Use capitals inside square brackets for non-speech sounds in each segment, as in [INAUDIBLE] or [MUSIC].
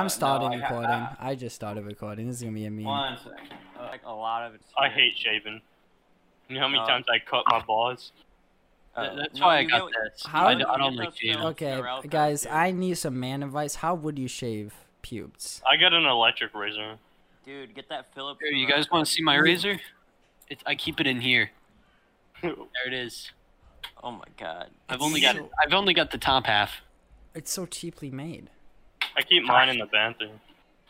I'm no, starting I recording. uh, I just started recording. This is gonna be a meme. One second. Uh, like a lot of it's. I hate shaving. You know how many Uh, times I cut my balls? Uh, That's no, why I got this. How- I, don't- I don't like shaving. Okay, guys. I need some man advice. How would you shave pubes? I got an electric razor. Dude, get that Philips. Here, you guys want to see my razor? It's, I keep it in here. [LAUGHS] There it is. Oh my god. I've only got I've only got the top half. It's so cheaply made. I keep mine in the bathroom.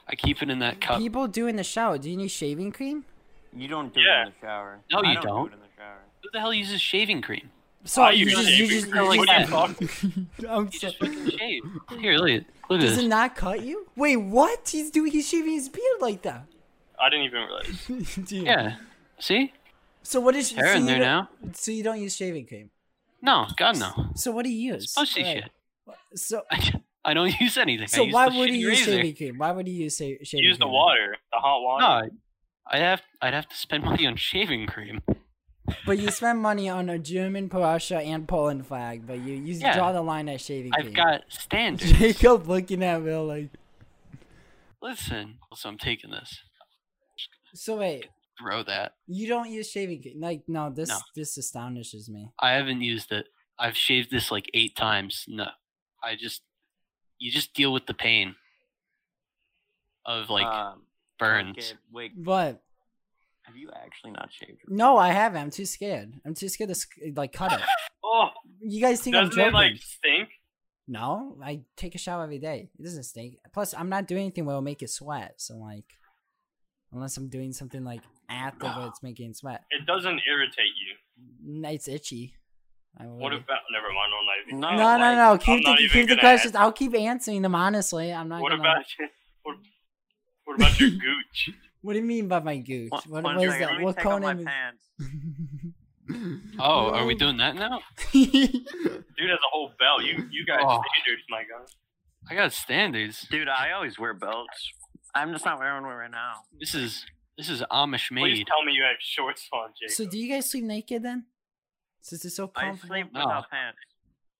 I keep it in that cup. People do in the shower. Do you need shaving cream? You don't do Yeah. it in the shower. No, I you don't. don't. Do it in the shower. Who the hell uses shaving cream? So I you use just, you just, you like What are just, talking? I'm You just shave. Here, look at look at Does it not that cut you? Wait, what? He's doing. He's shaving his beard like that. I didn't even realize. [LAUGHS] Yeah. See? So what is? Hair so in there now. So you don't use shaving cream. No, God no. So what do you use? It's pussy Alright. shit. So I, I don't [LAUGHS] use anything. So use why would you use razor. shaving cream? Why would you use sa- shaving cream? Use the water, the hot water. No, I'd have I'd have to spend [LAUGHS] money on shaving cream. But you [LAUGHS] spend money on a German, Prussia, and Poland flag, but you you Yeah. draw the line at shaving cream. I've got standards. Jacob looking at Will like. Listen, so I'm taking this. So wait, Throw that. you don't use shaving cream? Like no, this No. this astonishes me. I haven't used it. I've shaved this like eight times. No, I just you just deal with the pain of like um, burns. okay, wait, But have you actually not shaved? no, I haven't. I'm too scared. I'm too scared to like cut it. [LAUGHS] Oh, You guys think I'm joking? it like stink? No, I take a shower every day. It doesn't stink. Plus, I'm not doing anything where it'll make it sweat. So like, unless I'm doing something like active where it's making it sweat, It doesn't irritate you. N- it's itchy. I What about? Never mind. I'm not even. No, No, no, like, no. I'm Keep the keep the gonna questions. I'll keep answering them honestly. I'm not. What gonna... about? [LAUGHS] What, what about your gooch? [LAUGHS] What do you mean by my gooch? One- What, one what is that? What take off my Conan? pants. [LAUGHS] Oh, are we doing that now? Dude has a whole belt. You you guys Oh. standards, my god. I got standards. Dude, I always wear belts. I'm just not wearing one right now. This is this is Amish made. Please tell me you have shorts on, Jake. so do you guys sleep naked then? Since it's so I comfortable. sleep No. without pants.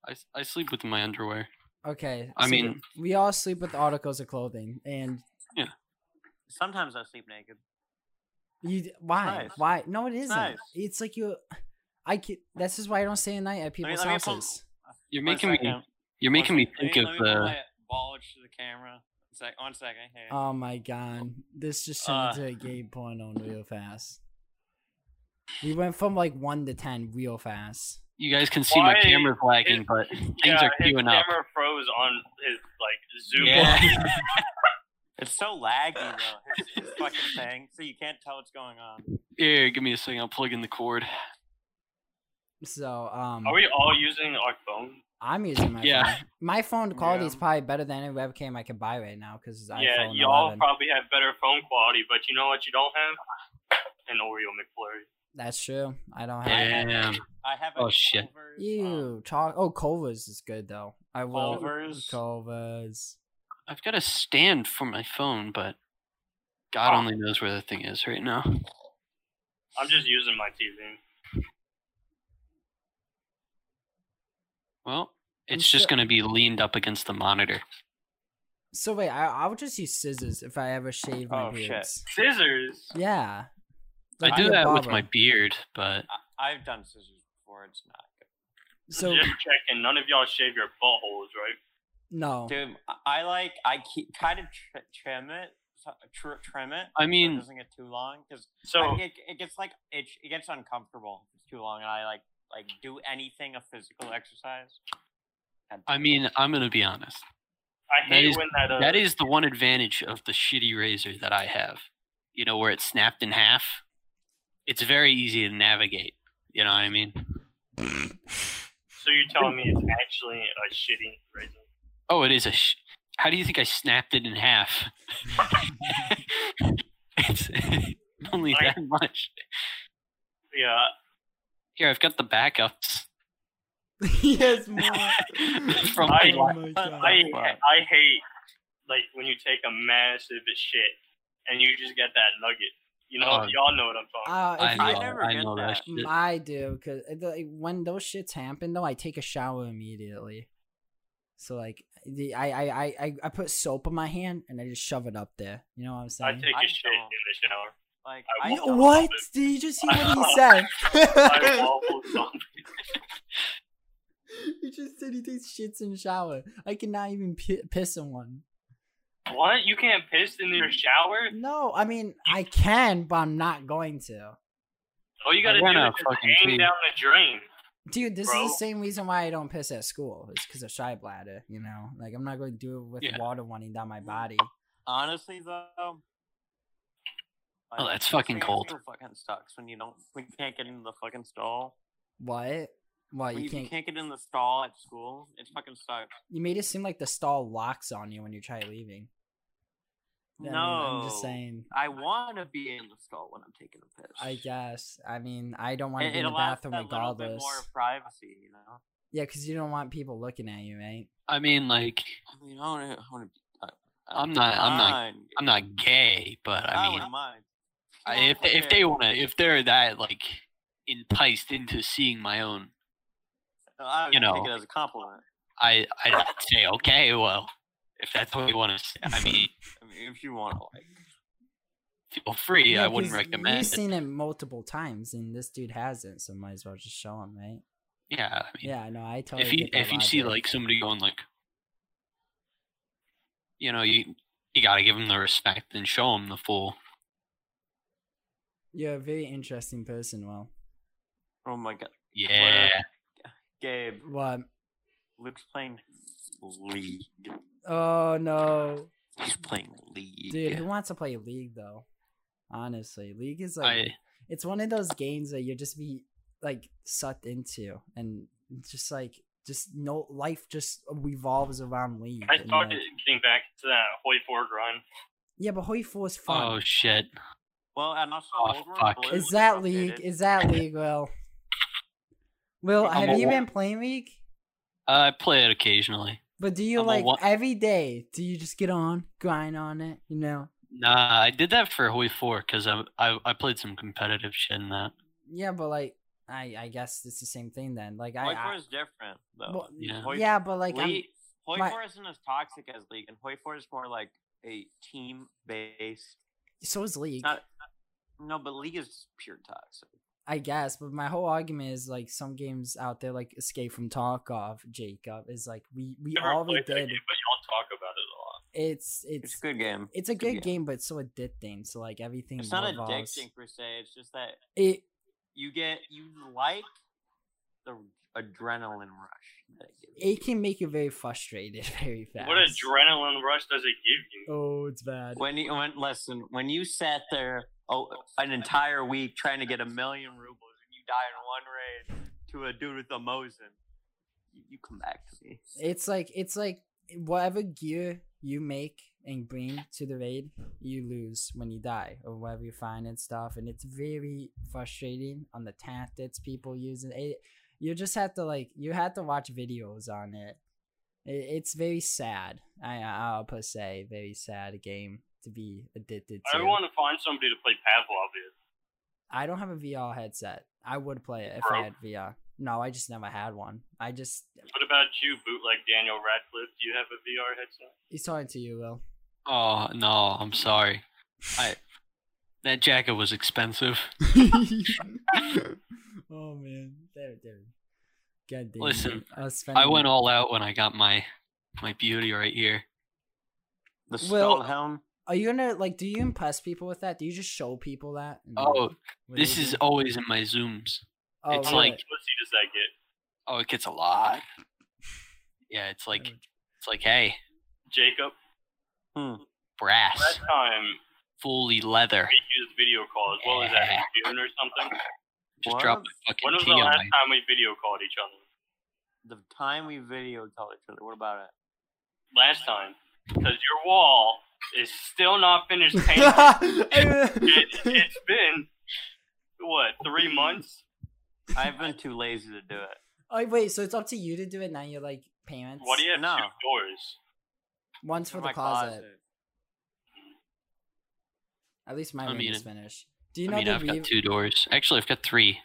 I, I sleep with my underwear. Okay. I so mean- we all sleep with articles of clothing, and yeah. Sometimes I sleep naked. you why Nice. why no it isn't. nice. It's like you. I can, This is why I don't stay at night at people's let me pull- houses. You're making me you're making me One think second. of Let me uh my bulge to the camera. One sec- One second. Hey. Oh my god, this just turned Uh. into a gay porno real fast. We went from like one to ten real fast. you guys can see my Why camera's lagging, but things yeah, are his queuing up. camera froze on his like zoom. Yeah. [LAUGHS] It's so laggy though. His, his fucking thing, so you can't tell what's going on. Here, give me a second. I'll plug in the cord. So um, Are we all using our phone? I'm using my phone. Yeah. phone. My phone quality is probably better than any webcam I could buy right now because yeah, iPhone y'all 11. probably have better phone quality, but you know what you don't have? An Oreo McFlurry. That's true. I don't have. have, Damn. I have a Oh, shit. Culver's, um, You talk. Oh, Culver's is good though. I will. Culver's. Culver's. I've got a stand for my phone, but God Oh. only knows where the thing is right now. I'm just using my TV. Well, I'm it's just gonna be leaned up against the monitor. So wait, I I would just use scissors if I ever shave my Oh, shit. Scissors. Yeah. I do that with my beard, but I, I've done scissors before. It's not good. So just checking. None of y'all shave your buttholes, right? no. Dude, I- I like I keep kind of tr- trim it, tr- trim it. I so mean- it doesn't get too long because So it, it gets like it, it gets uncomfortable if it's too long, and I like like do anything of physical exercise. I mean, I'm gonna be honest. I hate is- when that. Uh, That is the one advantage of the shitty razor that I have. You know, where it's snapped in half. It's very easy to navigate. You know what I mean? So you're telling me it's actually a shitty razor? Oh, it is a. Sh- How do you think I snapped it in half? [LAUGHS] it's [LAUGHS] only I- that much. Yeah. Here, I've got the backups [LAUGHS] yes, more. from I- my oh my god. I I hate like when you take a massive shit and you just get that nugget. You know, Oh. y'all know what I'm talking. about. Uh, I know, I never I get know that. that. shit. I do because when those shits happen though, I take a shower immediately. So like the I I I I- I put soap on my hand and I just shove it up there. You know what I'm saying? I take I a shit don't. in the shower. Like I I won't- what? Did you just hear what he said? [LAUGHS] I wobble [LAUGHS] something. he just said he takes shits in the shower. I cannot even pi piss in one. What? You can't piss in your shower? No, I mean I can, but I'm not going to. All you gotta do wanna is just hang pee. down the drain. Dude, this Bro. is the same reason why I don't piss at school. It's because of shy bladder. You know, like I'm not going to do it with Yeah. water running down my body. honestly though. Oh, that's fucking cold. Fucking sucks when you don't when you can't get into the fucking stall. What? What? When You you can't. can't get in the stall at school. It fucking sucks. You made it seem like the stall locks on you when you try leaving. Yeah, no, I mean, I'm just saying. I want to be in the stall when I'm taking a piss. I guess. I mean, I don't want to be in the bathroom that little bit regardless. more privacy, you know. Yeah, because you don't want people looking at you, right? I mean, like, I mean, I want to. I I'm not- I'm not- I'm not gay, but I, I mean, wouldn't mind. I, if if they want to, if they're that like enticed into seeing my own, I would you take know. it as a compliment. I I'd say okay, well, if that's what you want to say, I [LAUGHS] mean, I mean, if you want to, like, feel free. Yeah, I wouldn't recommend. You've seen it multiple times, and this dude hasn't, so might as well just show him, right? Yeah, I mean, Yeah, no, I totally. if you if you see like somebody going like, you know, you you gotta give them the respect and show them the full. you're a very interesting person, Well. oh my god, Yeah, Gabe, What? Luke's playing League. Oh no, He's playing League. dude, who wants to play League though? Honestly, League is like I it's one of those games that you just be like sucked into, and just like just no life just revolves around League. I and, started like- getting back to that Hoi 4 run. yeah, but Hoi Four is fun. oh shit. Well, and also, Oh, fuck. Is that. League? Is that League? Will? Will, I'm have a you wa- been playing League? Uh, I play it occasionally. But do you I'm a like wa- every day? Do you just get on, grind on it? You know? Nah, I did that for Hoi Four because I, I I played some competitive shit in that. Yeah, but like, I I guess it's the same thing then. Like I, Hoi I 4 is different, though. well, Yeah. Hoi- yeah, but like I'm, League, Hoi my- 4 isn't as toxic as League, and Hoi 4 is more like a team based. so is League. Not, no, but League is pure toxic. I guess, but my whole argument is like some games out there, like Escape from Tarkov, Jacob, is like we we Never all we played that did. game, but y'all talk about it a lot. It's It's, it's a good game. it's a It's a good game, but it's so addicting. So like everything. It's not revolves- addicting per se. It's just that It you get you like the adrenaline rush. That it gives it can make you very frustrated [LAUGHS] very fast. What adrenaline rush does it give you? Oh, it's bad. When you when listen, when you sat there oh an entire week trying to get a million rubles and you die in one raid to a dude with a Mosin, you, you come back to me. It's like it's like whatever gear you make and bring to the raid, you lose when you die or whatever you find and stuff, and it's very frustrating on the tactics people use. It, you just have to like you have to watch videos on it. it it's very sad. I I'll per se very sad game to be addicted to. I want to find somebody to play Pavlov with. I don't have a VR headset. I would play it if Bro. I had VR. No, I just never had one. I just What about you, bootleg Daniel Radcliffe? Do you have a VR headset? he's talking to you, Will. Oh no, I'm sorry. I that jacket was expensive. [LAUGHS] [LAUGHS] oh man, there, there. God damn. Listen, it. I, was I went all out when I got my my beauty right here. The Well, Skullhelm. Are you gonna like? Do you impress people with that? Do you just show people that? Oh, this is do? always in my zooms. Oh, it's How really? much does that get? Oh, it gets a lot. Yeah, it's like it's like hey, Jacob, hmm. brass, last time fully leather. we used video calls, what was that, in June or something? Just What? drop the fucking When was T the last my. time we video called each other? The time we video called each other. What about it? Last time. Because your wall is still not finished [LAUGHS] painting. it, it's been, what, three months? I've been too lazy to do it. oh wait, so it's up to you to do it now. You're like payments. What do you have No. two doors? One's for In the my closet. At least my I room mean, is finished. Do you I know mean, the I've re- got two doors. Actually, I've got three.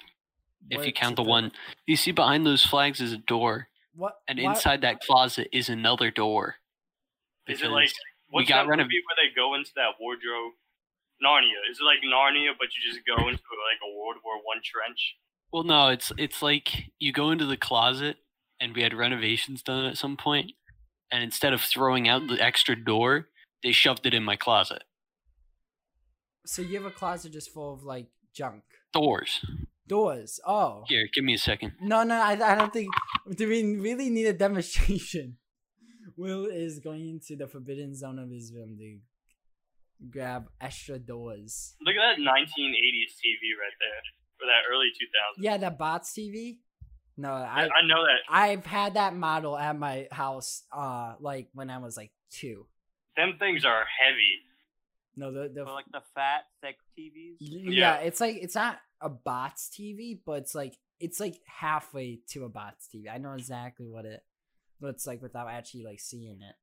If you count the third- one, you see behind those flags is a door. What? and why- inside that closet is another door. Is it like Because what's got that rid of- movie where they go into that wardrobe? Narnia. Is it like Narnia, but you just go into like a World War One trench? Well, no, it's it's like you go into the closet, and we had renovations done at some point, and instead of throwing out the extra door, they shoved it in my closet. So you have a closet just full of like junk Doors. doors. Oh. Here, give me a second. No, no, I, I don't think. Do we really need a demonstration? Will is going into the forbidden zone of his room to grab extra doors. Look at that 1980s TV right there, or that early 2000s. Yeah, the bots TV. No, I, I I know that I've had that model at my house. Uh, like when I was like two. them things are heavy. No, the the For like the fat, thick TVs. Yeah. Yeah. it's like it's not a bots TV, but it's like it's like halfway to a bots TV. I know exactly what it looks like without actually like seeing it.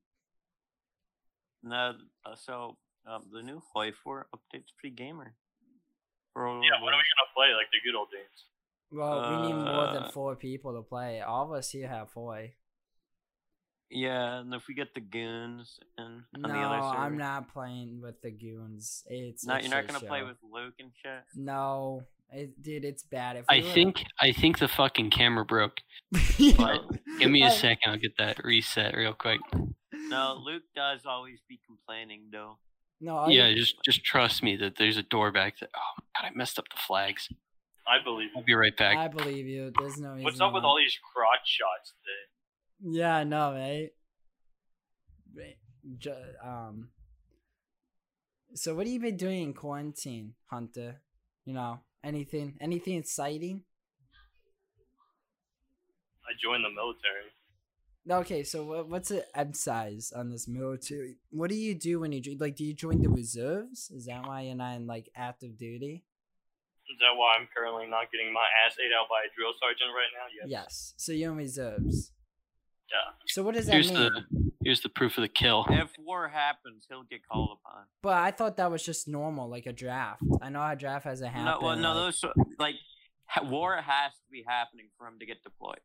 No, uh, so um, the new Hoi 4 update's pretty gamer. For Yeah, of when are we gonna play like the good old days? Well, we need more than Uh, four people to play. All of us here have four. Yeah, and if we get the goons and on No, the other server. I'm not playing with the goons. It's not. you're not gonna play with Luke and shit. No, it, dude, it's bad. If I were- think I think the fucking camera broke. [LAUGHS] Yeah. Give me a second. I'll get that reset real quick. No, Luke does always be complaining though. No, all Yeah, you- just just trust me that there's a door back there. Oh my god, I messed up the flags. I believe. I'll be right back. I believe you. There's no reason. What's up with why. all these crotch shots today? Yeah, I know, right? Right. Ju- um. So, what have you been doing in quarantine, Hunter? You know, anything, anything exciting? I joined the military. Okay, so what, what's the emphasize on this military? What do you do when you join? Like, do you join the reserves? Is that why you're not in like active duty? Is that why I'm currently not getting my ass ate out by a drill sergeant right now? Yes. Yes. So you're in reserves. Yeah. So what does that Here's mean? the here's the proof of the kill. If war happens, he'll get called upon. But I thought that was just normal, like a draft. I know a draft has a happen. No, well, no, like- those like war has to be happening for him to get deployed.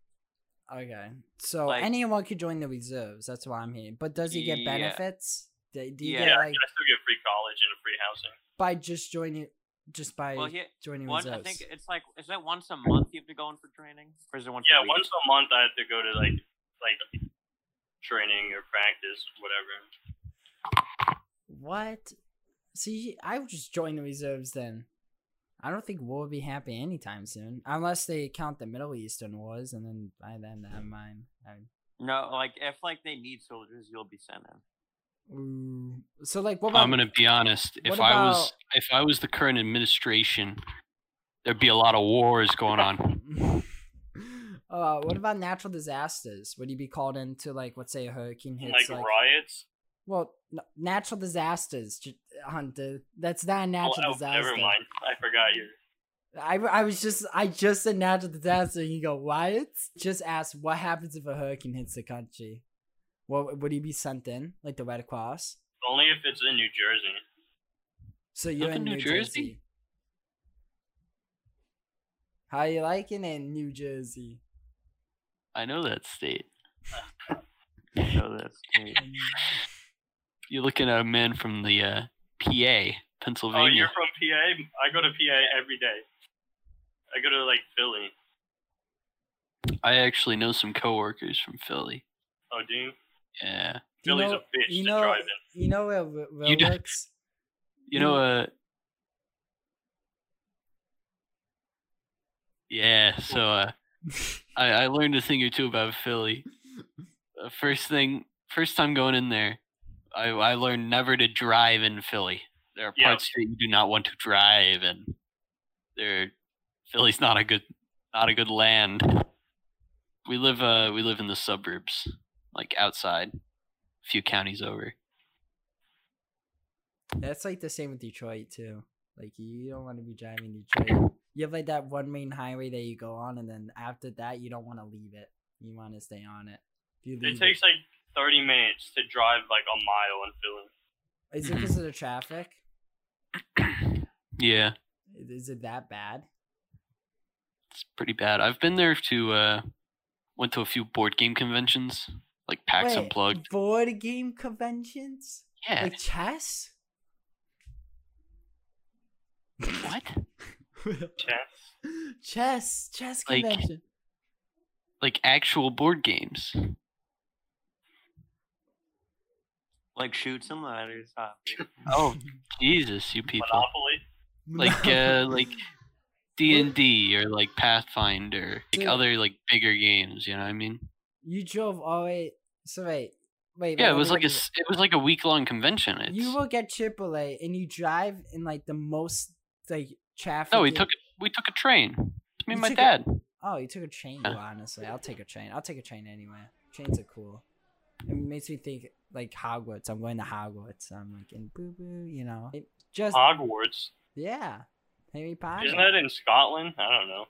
Okay, so Like- anyone could join the reserves. That's why I'm here. But does he get Yeah. benefits? Do, do you Yeah. get Yeah, like I still get free college and free housing. by just joining, just by Well, he, joining one, reserves? I think it's like is that once a month you have to go in for training, or is it once? Yeah, a week? once a month I have to go to like like training or practice, whatever. What? See, I would just join the reserves then. I don't think war will be happening anytime soon, unless they count the Middle Eastern wars, and then by then never hmm. mind. I, No, like if like they need soldiers, you'll be sent in. ooh. So like, what about? I'm gonna be honest. If what I was if I was the current administration, there'd be a lot of wars going on. [LAUGHS] uh, what about natural disasters? Would you be called into like, let's say a hurricane hits like, like, riots. well, n- natural disasters, Hunter. That's not a natural oh, disaster. never mind. I forgot you. I, I was just I just said natural disaster and you go riots. Just ask what happens if a hurricane hits the country. Well, would he be sent in like the Red Cross? Only if it's in New Jersey. So you're Look in in New, New Jersey. Jersey? How you liking it in New Jersey? I know that state. So that's great. Um, You're looking at a man from the uh, PA, Pennsylvania. Oh, you're from PA? I go to PA every day. I go to like Philly. I actually know some coworkers from Philly. Oh, do you? Yeah. do you Philly's know, a bitch you to know, drive in. You know where Will Will You do- works? You know, uh, yeah. So, uh, [LAUGHS] I, I learned a thing or two about Philly. Uh, first thing, first time going in there, I, I learned never to drive in Philly. There are Yeah. parts that you do not want to drive, and there, Philly's not a good, not a good land. We live, uh, we live in the suburbs, like outside, a few counties over. That's like the same with Detroit too. Like you don't want to be driving Detroit. You have like that one main highway that you go on, and then after that, you don't want to leave it. You want to stay on it. If you It leave takes like 30 minutes to drive like a mile in Philly. Is it because of the traffic? [CLEARS THROAT] Yeah. Is it that bad? it's pretty bad. I've been there to uh went to a few board game conventions, like PAX Wait, Unplugged. board game conventions? Yeah. Like chess? what? [LAUGHS] Chess. chess, chess convention. Like actual board games. Like Chutes and Ladders. huh? [LAUGHS] Oh Jesus, you people! Monopoly. Like uh, like [LAUGHS] D and D or like Pathfinder, like Dude. other like bigger games. You know what I mean? you drove all the way. So wait, wait. Yeah, wait, it was wait, like a wait, s- it was like a week long convention. wait. It's, You work at AAA and you drive in like the most like traffic. no, we took we took a train. It's me and my took a- dad. Oh, you took a train. Yeah. Well, honestly, I'll take a train. I'll take a train anyway. Trains are cool. It makes me think like Hogwarts. I'm going to Hogwarts. I'm like in boo boo. You know, it just Hogwarts. yeah. Harry Potter. Isn't that in Scotland? I don't know.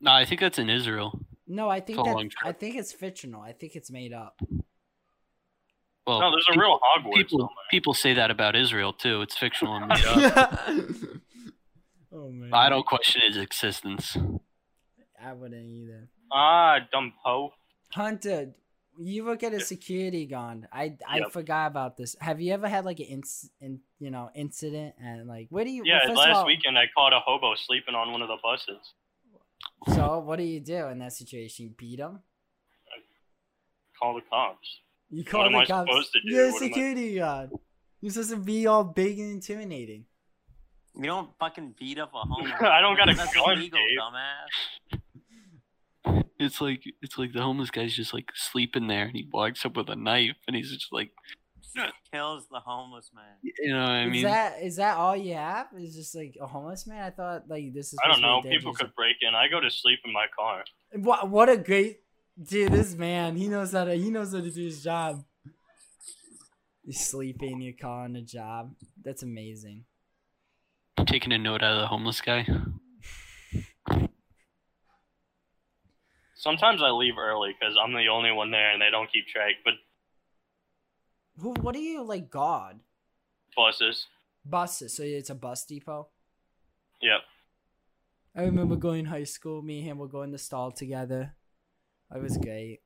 No, I think that's in Israel. no, I think It's that I think it's fictional. I think it's made up. Well, No, there's a people, real Hogwarts. people people say that about Israel too. It's fictional and made up. [LAUGHS] [LAUGHS] oh man. I don't question his existence. I wouldn't either. Ah, dumb hoe. Hunter, you work at a security guard. I I Yep. forgot about this. Have you ever had like an inc- in, you know incident and like where do you? Yeah, first of last all- weekend I caught a hobo sleeping on one of the buses. So what do you do in that situation? You beat him? Call the cops. You call am the I cops? supposed to do? You're a What am I- security guard. You're supposed to be all big and intimidating. You don't fucking beat up a [LAUGHS] homeless. I don't got a That's gun, illegal, Dave. dumbass. It's like it's like the homeless guy's just like sleeping there, and he walks up with a knife, and he's just like, Kills the homeless man. you know, what I mean? is that is that all you have? Is just like a homeless man? I thought like this is. I don't supposed to know. be People dangerous- could break in. I go to sleep in my car. What what a great dude! This man, he knows how to he knows how to do his job. You sleep in your car on the job. That's amazing. Taking a note out of the homeless guy. Sometimes I leave early because I'm the only one there and they don't keep track. But Who? What do you like? God buses. buses. So it's a bus depot. Yep. I remember going high school. Me and him were going to stall together. It was great.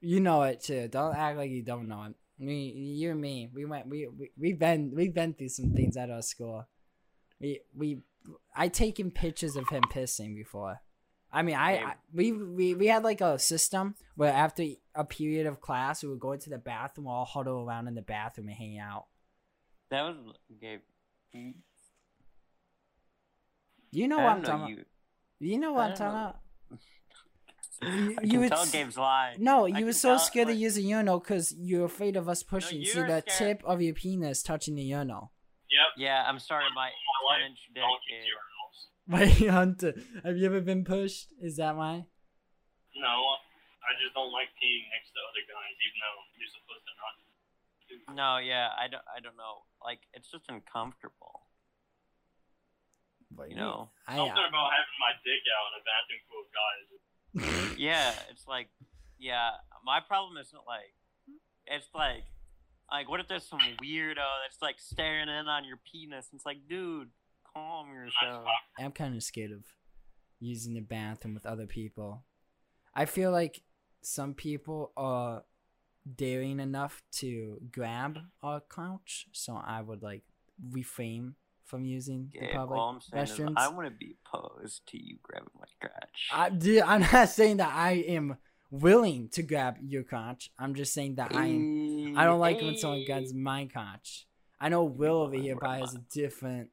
You know it too. Don't act like you don't know it. Me, you and me, we went. We we we've been we've been through some things at our school. We we I taken pictures of him pissing before. I mean, I, I we, we we had like a system where after a period of class, we would go into the bathroom, all huddle around in the bathroom and hang out. That was Gabe. You, You know I what I'm don't talking know about. [LAUGHS] you. You know what I'm talking know. about. You, you would tell Gabe's lying. No, you were so scared to use a urinal because you're afraid of us pushing. See you're the tip of your penis touching the urinal. Yep. Yeah, I'm sorry, my My 10 inch dick. don't use Gabe. Wait, [LAUGHS] Hunter, have you ever been pushed? Is that why? No, I just don't like peeing next to other guys, even though you're supposed to not. do- No, yeah, I don't. I don't know. Like, it's just uncomfortable. But You know. I, Something uh, about having my dick out in a bathroom full of guys. [LAUGHS] Yeah, it's like, yeah. My problem isn't like, it's like, like what if there's some weirdo that's like staring in on your penis? And It's like, dude, calm yourself. I'm kind of scared of using the bathroom with other people. I feel like some people are daring enough to grab our couch, so I would like refrain from using the public all I'm restrooms. I want to be opposed to you grabbing my crotch. I, dude, I'm [LAUGHS] not saying that I am willing to grab your crotch. I'm just saying that I am. I don't like when someone grabs my crotch. I know Will over here probably has a different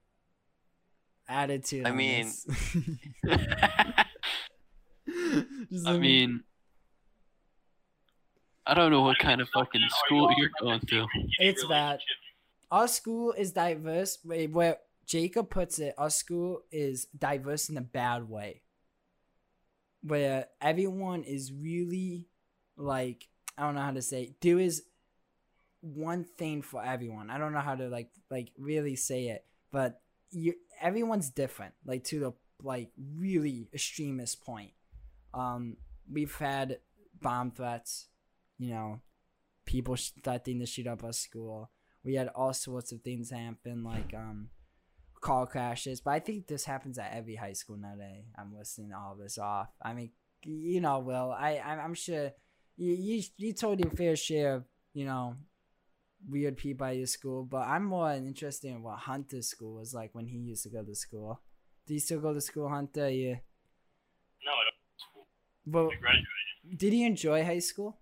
attitude. I mean- [LAUGHS] [LAUGHS] I like- mean, I don't know what kind of fucking school you're going to. It's bad. our school is diverse. Wait, Where Jacob puts it, our school is diverse in a bad way. Where everyone is really like I don't know how to say. There is one thing for everyone. I don't know how to like like really say it, but you everyone's different. Like to the like really extremist point. Um, we've had bomb threats. You know, people threatening to shoot up our school we had all sorts of things happen like um car crashes but i think this happens at every high school nowadays i'm listening to all this off i mean you know, Will. I I'm, sure you, you you told your fair share of you know weird people at your school, but I'm more interested in what Hunter's school was like when he used to go to school. Do you still go to school, Hunter? Yeah. No, I don't. Well, I graduated. did he enjoy high school?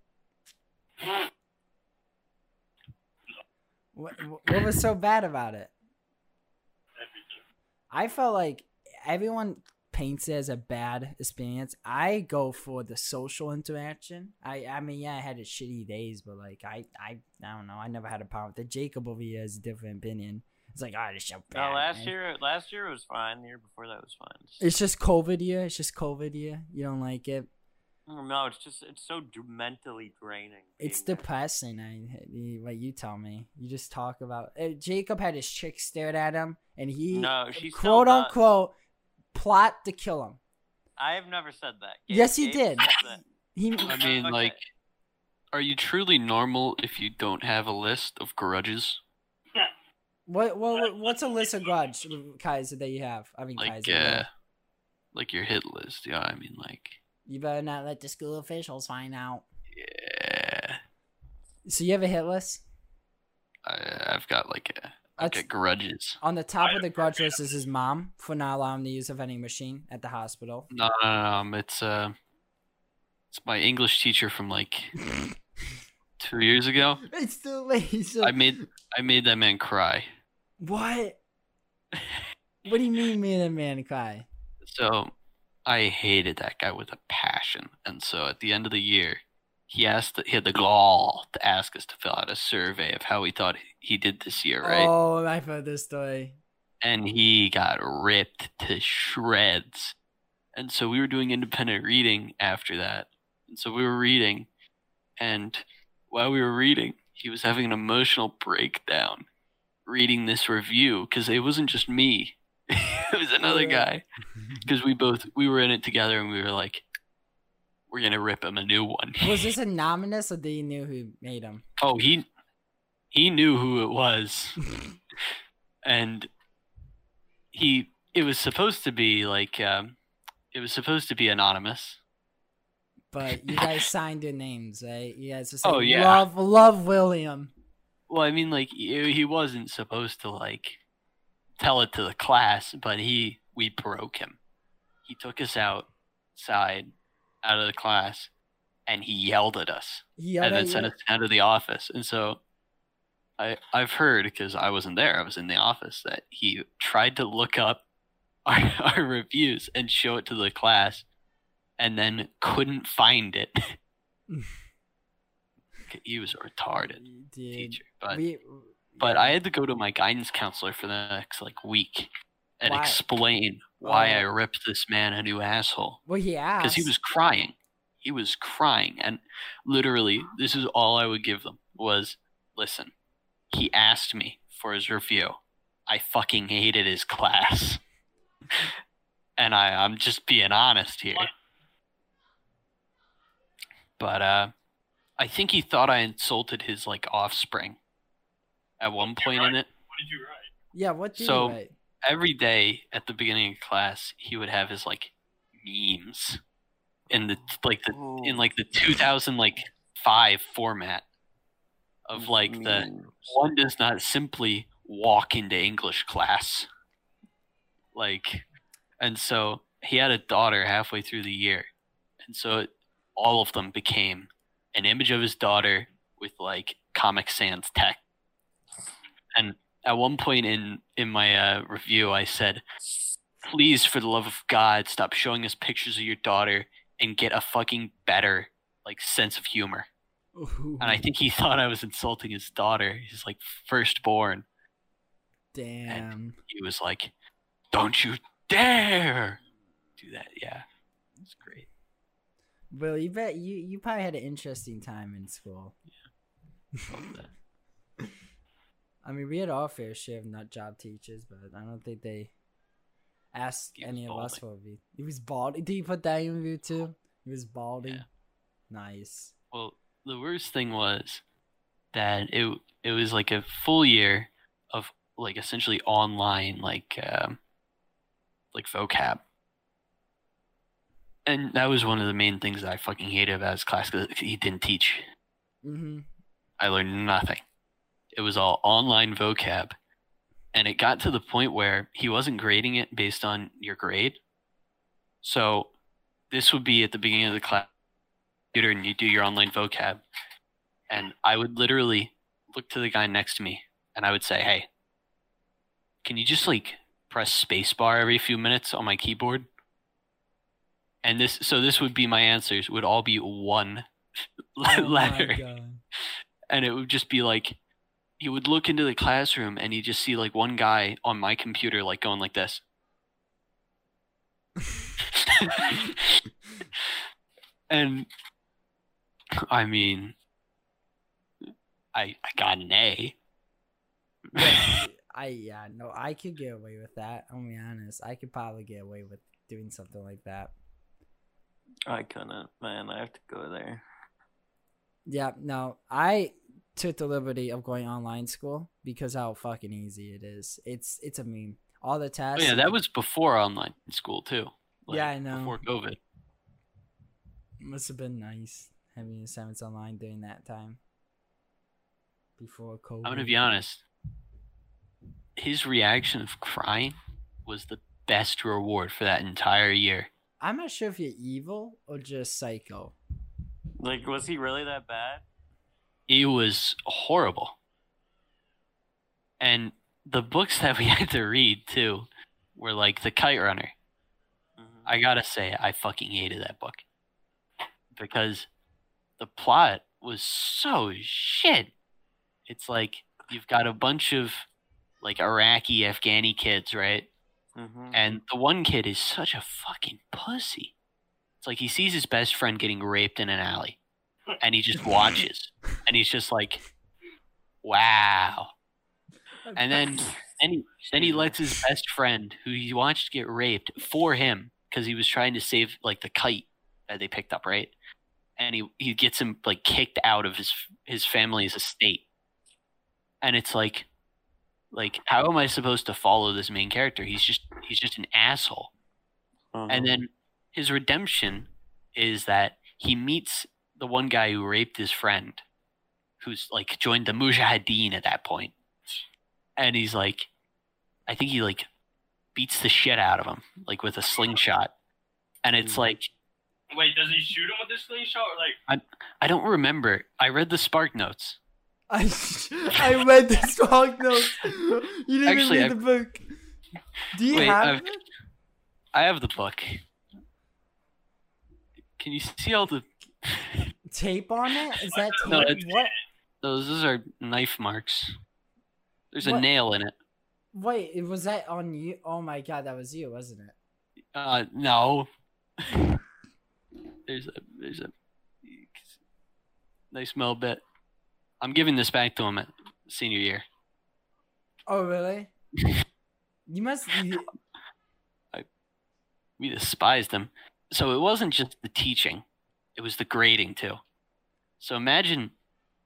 What, what was so bad about it? I felt like everyone paints it as a bad experience. I go for the social interaction. I I mean, yeah, I had a shitty days, but like I I I don't know. I never had a problem with it. Jacob over here has a different opinion. It's like, oh, this so bad. No, last man." year, last year was fine. The year before that was fine. It's just COVID year. It's just COVID year. You don't like it. no, it's just it's so d- mentally draining. It's depressing. I what you tell me. You just talk about. Uh, Jacob had his chick stared at him, and he No, she still quote does. unquote plot to kill him. I have never said that. Yes, you Gabe did. He I mean, Okay. like, are you truly normal if you don't have a list of grudges? what what what's a list of grudge, Kaiser, that you have? I mean, Like, Kaiser. uh, yeah. like your hit list. Yeah, I mean, like, You better not let the school officials find out. yeah, So you have a hit list. I, I've got like a, I've That's- got grudges. On the top of the grudge list is his mom for not allowing the use of any machine at the hospital. No, no, no, um, it's uh, it's my English teacher from like [LAUGHS] two years ago. It's too late. So I made I made that man cry. what? What do you mean, me and the man cry? So I hated that guy with a passion, and so at the end of the year, he asked he had the gall to ask us to fill out a survey of how he thought he did this year, right? Oh, I've heard this story. and he got ripped to shreds. And so we were doing independent reading after that. And so we were reading, and while we were reading, he was having an emotional breakdown reading this review because it wasn't just me, [LAUGHS] it was another guy. [LAUGHS] Because we both we were in it together, and we were like, "We're gonna rip him a new one." Was this [LAUGHS] anonymous or did you knew who made him? Oh, he he knew who it was, and he it was supposed to be like um, it was supposed to be anonymous. But you [LAUGHS] guys signed your names, right? You guys just like, Oh, yeah. love, love William. Well, I mean, like he, he wasn't supposed to like tell it to the class, but he we broke him. He took us outside, out of the class, and he yelled at us. Yeah, and then sent us out of the office. And so I I've heard because I wasn't there, I was in the office that he tried to look up [LAUGHS] our, our reviews and show it to the class, and then couldn't find it. [LAUGHS] [LAUGHS] he was a retarded Dude, teacher, but we, but I had to go to my guidance counselor for the next like week and Why? explain why I Oh. ripped this man a new asshole well, he asked because he was crying. He was crying, and literally, this is all I would give them was, listen. He asked me for his review. I fucking hated his class, and I I'm just being honest here. But uh, I think he thought I insulted his like offspring at one point in it. What did you write? Yeah, what did So- you write? every day at the beginning of class he would have his like memes in the like the in like the 2000 like 5 format of like the one does not simply walk into english class. Like and so he had a daughter halfway through the year and so it, all of them became an image of his daughter with like comic sans text and at one point in in my uh, review i said please for the love of god stop showing us pictures of your daughter and get a fucking better like sense of humor and i think he [LAUGHS] thought i was insulting his daughter his like firstborn Damn. he was like don't you dare do that yeah it's great Well, you bet you you probably had an interesting time in school. That. [LAUGHS] I mean, we had all fair share of nut job teachers, but I don't think they asked any of us for a. He was bald. Did you put that in review too? He was baldy. Yeah. Nice. Well, the worst thing was that it it was like a full year of like essentially online like um, like vocab, and that was one of the main things that I fucking hated about his class because he didn't teach. Mm-hmm. I learned nothing. It was all online vocab. And it got to the point where he wasn't grading it based on your grade. So this would be at the beginning of the class computer and you do your online vocab. And I would literally look to the guy next to me and I would say, Hey, can you just like press spacebar every few minutes on my keyboard? And this so this would be my answers would all be one [LAUGHS] Oh letter and it would just be like he would look into the classroom and he'd just see like one guy on my computer like going like this [LAUGHS] [LAUGHS] and [CLEARS THROAT] i mean i i got an a [LAUGHS] I yeah no I could get away with that. I'll be honest. I could probably get away with doing something like that. I couldn't, man. I have to go there. Yeah, no, I took the liberty of going online school because how fucking easy it is. It's it's a meme. All the oh, tests. yeah that was before online school too Like, Yeah, I know. before covid must have been nice having assignments online during that time. Before COVID. i'm gonna be honest his reaction of crying was the best reward for that entire year I'm not sure if you're evil or just psycho. Like, was he really that bad? it was horrible. And the books that we [LAUGHS] had to read too were like The Kite Runner. Mhm. I gotta say, I fucking hated that book because the plot was so shit. It's like you've got a bunch of like Iraqi, Afghani kids, right? Mhm. And the one kid is such a fucking pussy. It's like he sees his best friend getting raped in an alley and he just watches and he's just like, wow. And then then he, then he lets his best friend, who he watched get raped, for him because he was trying to save like the kite that they picked up, right? And he he gets him like kicked out of his his family's estate, and it's like, like how am I supposed to follow this main character? He's just he's just an asshole. Uh-huh. And then his redemption is that he meets the one guy who raped his friend, who's like joined the Mujahideen at that. And he's like, I think he like beats the shit out of him, like with a slingshot. And it's Mhm. like, Wait, does he shoot him with a slingshot or like? I I don't remember. I read the Spark Notes. I [LAUGHS] I read the spark notes. You didn't Actually, read I- the book. Do you Wait, have I've- it? I have the book. Can you see all the [LAUGHS] tape on it? Is that tape? it's- what? those? Those are knife marks. There's a nail in it. Wait, it- was that on you? Oh my god, that was you, wasn't it? Uh, no. [LAUGHS] there's a there's a nice small bit. I'm giving this back to him at senior year. Oh really? [LAUGHS] You must. You, [LAUGHS] We despised him. So it wasn't just the teaching; it was the grading too. So imagine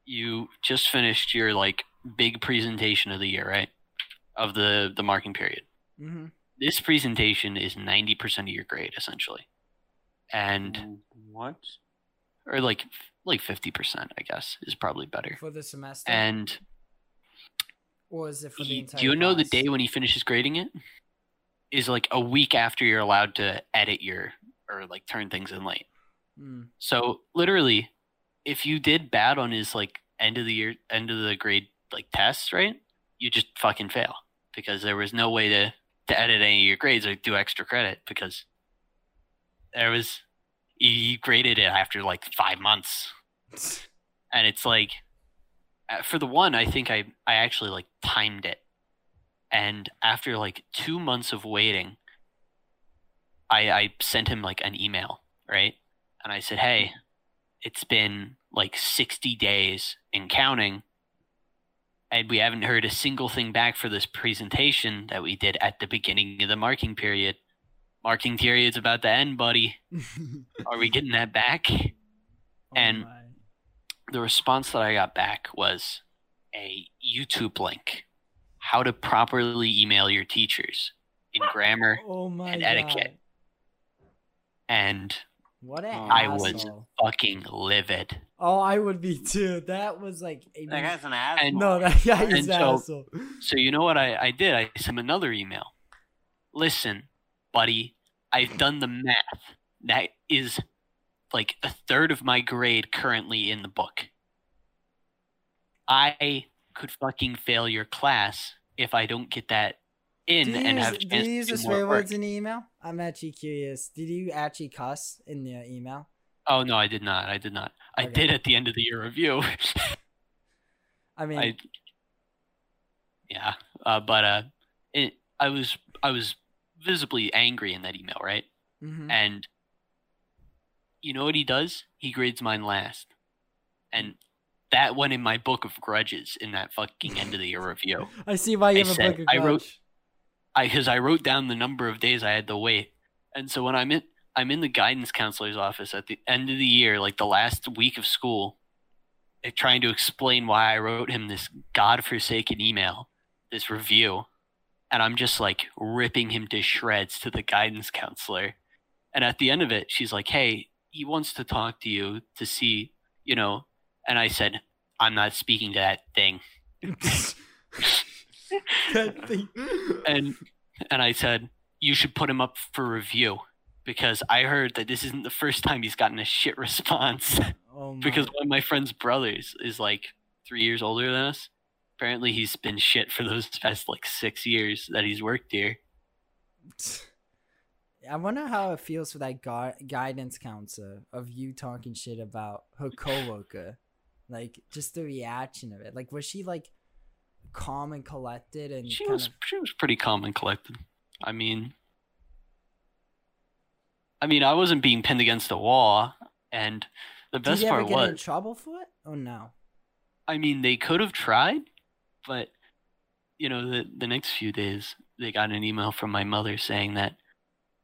you just finished your like big presentation of the year, right? Of the the marking period. hmm This presentation is ninety percent of your grade essentially, and what? or like like fifty percent, I guess, is probably better. For the semester, And or is it for the he- entire? do you know the day when he finishes grading it? Is like a week after you're allowed to edit your or like turn things in late. Mm. So literally, if you did bad on his like end of the year, end of the grade like tests, right? You just fucking fail because there was no way to to edit any of your grades or do extra credit because there was he graded it after like five months. And it's like uh, for the one i think i i actually like timed it. And after like two months of waiting i i sent him like an email right? And i said hey it's been like 60 days and counting and we haven't heard a single thing back for this presentation that we did at the beginning of the marking period marking period's about to end buddy [LAUGHS] are we getting that back Oh And- my. the response that I got back was a YouTube link. How to properly email your teachers in grammar oh my and god. etiquette. and What an I was- Fucking livid. Oh, I would be too. That was like a That guy's an asshole. no, that guy is And so- asshole. So you know what I, I did? I sent him another email. Listen, buddy, I've done the math. That is like a third of my grade currently in the book. I could fucking fail your class if I don't get that in Did and use, have a did chance you use the swear words in the email? I'm actually curious. Did you actually cuss in the email? Oh no, I did not. I did not. I did at the end of the year review. [LAUGHS] I mean, I yeah, uh, but uh, it, I was I was visibly angry in that email, right? mhm. And you know what he does? He grades mine last, and that went in my book of grudges in that fucking end of the year review. [LAUGHS] I see why you I have a book of I wrote- I because I wrote down the number of days I had to wait, and so when I'm in I'm in the guidance counselor's office at the end of the year, like the last week of school, eh, trying to explain why I wrote him this godforsaken email, this review, and I'm just like ripping him to shreds to the guidance counselor, and at the end of it, she's like, "Hey, he wants to talk to you to see, you know," and I said, "I'm not speaking to that thing." That [LAUGHS] thing. and and I said you should put him up for review because I heard that this isn't the first time he's gotten a shit response oh my. because one of my friend's brothers is like three years older than us. Apparently, he's been shit for those [LAUGHS] past like six years that he's worked here. [SIGHS] I wonder how it feels for that gu- guidance counselor of you talking shit about her [LAUGHS] coworker. Like just the reaction of it. Like was she like calm and collected and She was of she was pretty calm and collected. I mean, I mean, I wasn't being pinned against the wall, and the Did best you ever part get was in trouble for it? Oh no. I mean, they could have tried, but you know, the the next few days they got an email from my mother saying that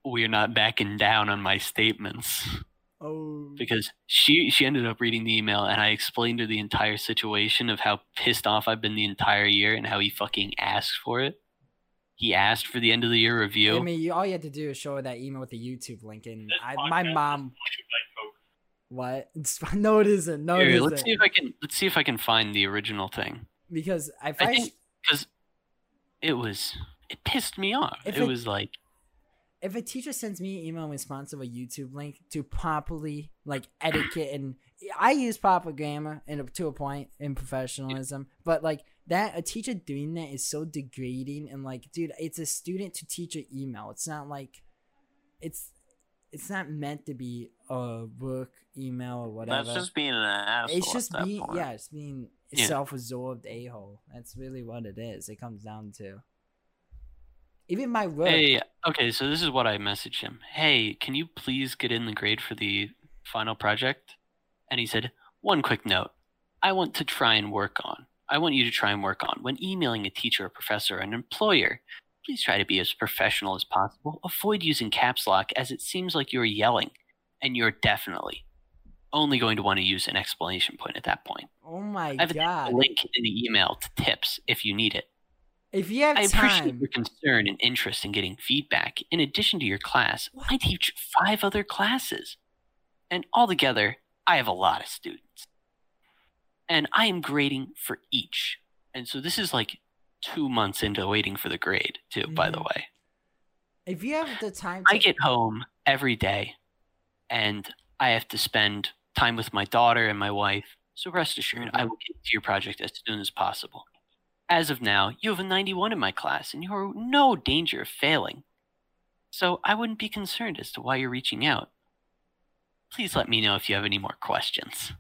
we're not backing down on my statements Oh because she she ended up reading the email and I explained her the entire situation of how pissed off I've been the entire year and how he fucking asked for it. He asked for the end of the year review. I mean, you, all you had to do is show her that email with the YouTube link, and I, my mom. like white folks. What? It's, [LAUGHS] no, it isn't. No, it Here, isn't. let's see if I can let's see if I can find the original thing because I I, think- because it was it pissed me off. It it- was like if a teacher sends me an email in response of a YouTube link to properly like etiquette and I use proper grammar and to a point in professionalism, but like that a teacher doing that is so degrading and like dude, it's a student to teacher email. It's not like it's it's not meant to be a work email or whatever. That's just being an asshole. it's just being yeah, it's being Yeah. self-absorbed a-hole. That's really what it is. It comes down to. Even my work. Hey, okay, so this is what I messaged him. Hey, can you please get in the grade for the final project? And he said, one quick note. I want to try and work on. I want you to try and work on when emailing a teacher, a professor, or an employer. Please try to be as professional as possible. Avoid using caps lock as it seems like you're yelling, and you're definitely only going to want to use an explanation point at that point. oh my I have a god. link in the email to tips if you need it. If you have I appreciate your concern and interest in getting feedback. In addition to your class, I teach five other classes. And altogether, I have a lot of students. And I am grading for each. And so this is like two months into waiting for the grade, too, by the Mhm. way. if you have the time, I get home every day and I have to spend time with my daughter and my wife. So rest assured, I mm-hmm. will get to your project as soon as possible. As of now, you have a 91 in my class and you're no danger of failing. So I wouldn't be concerned as to why you're reaching out. Please let me know if you have any more questions.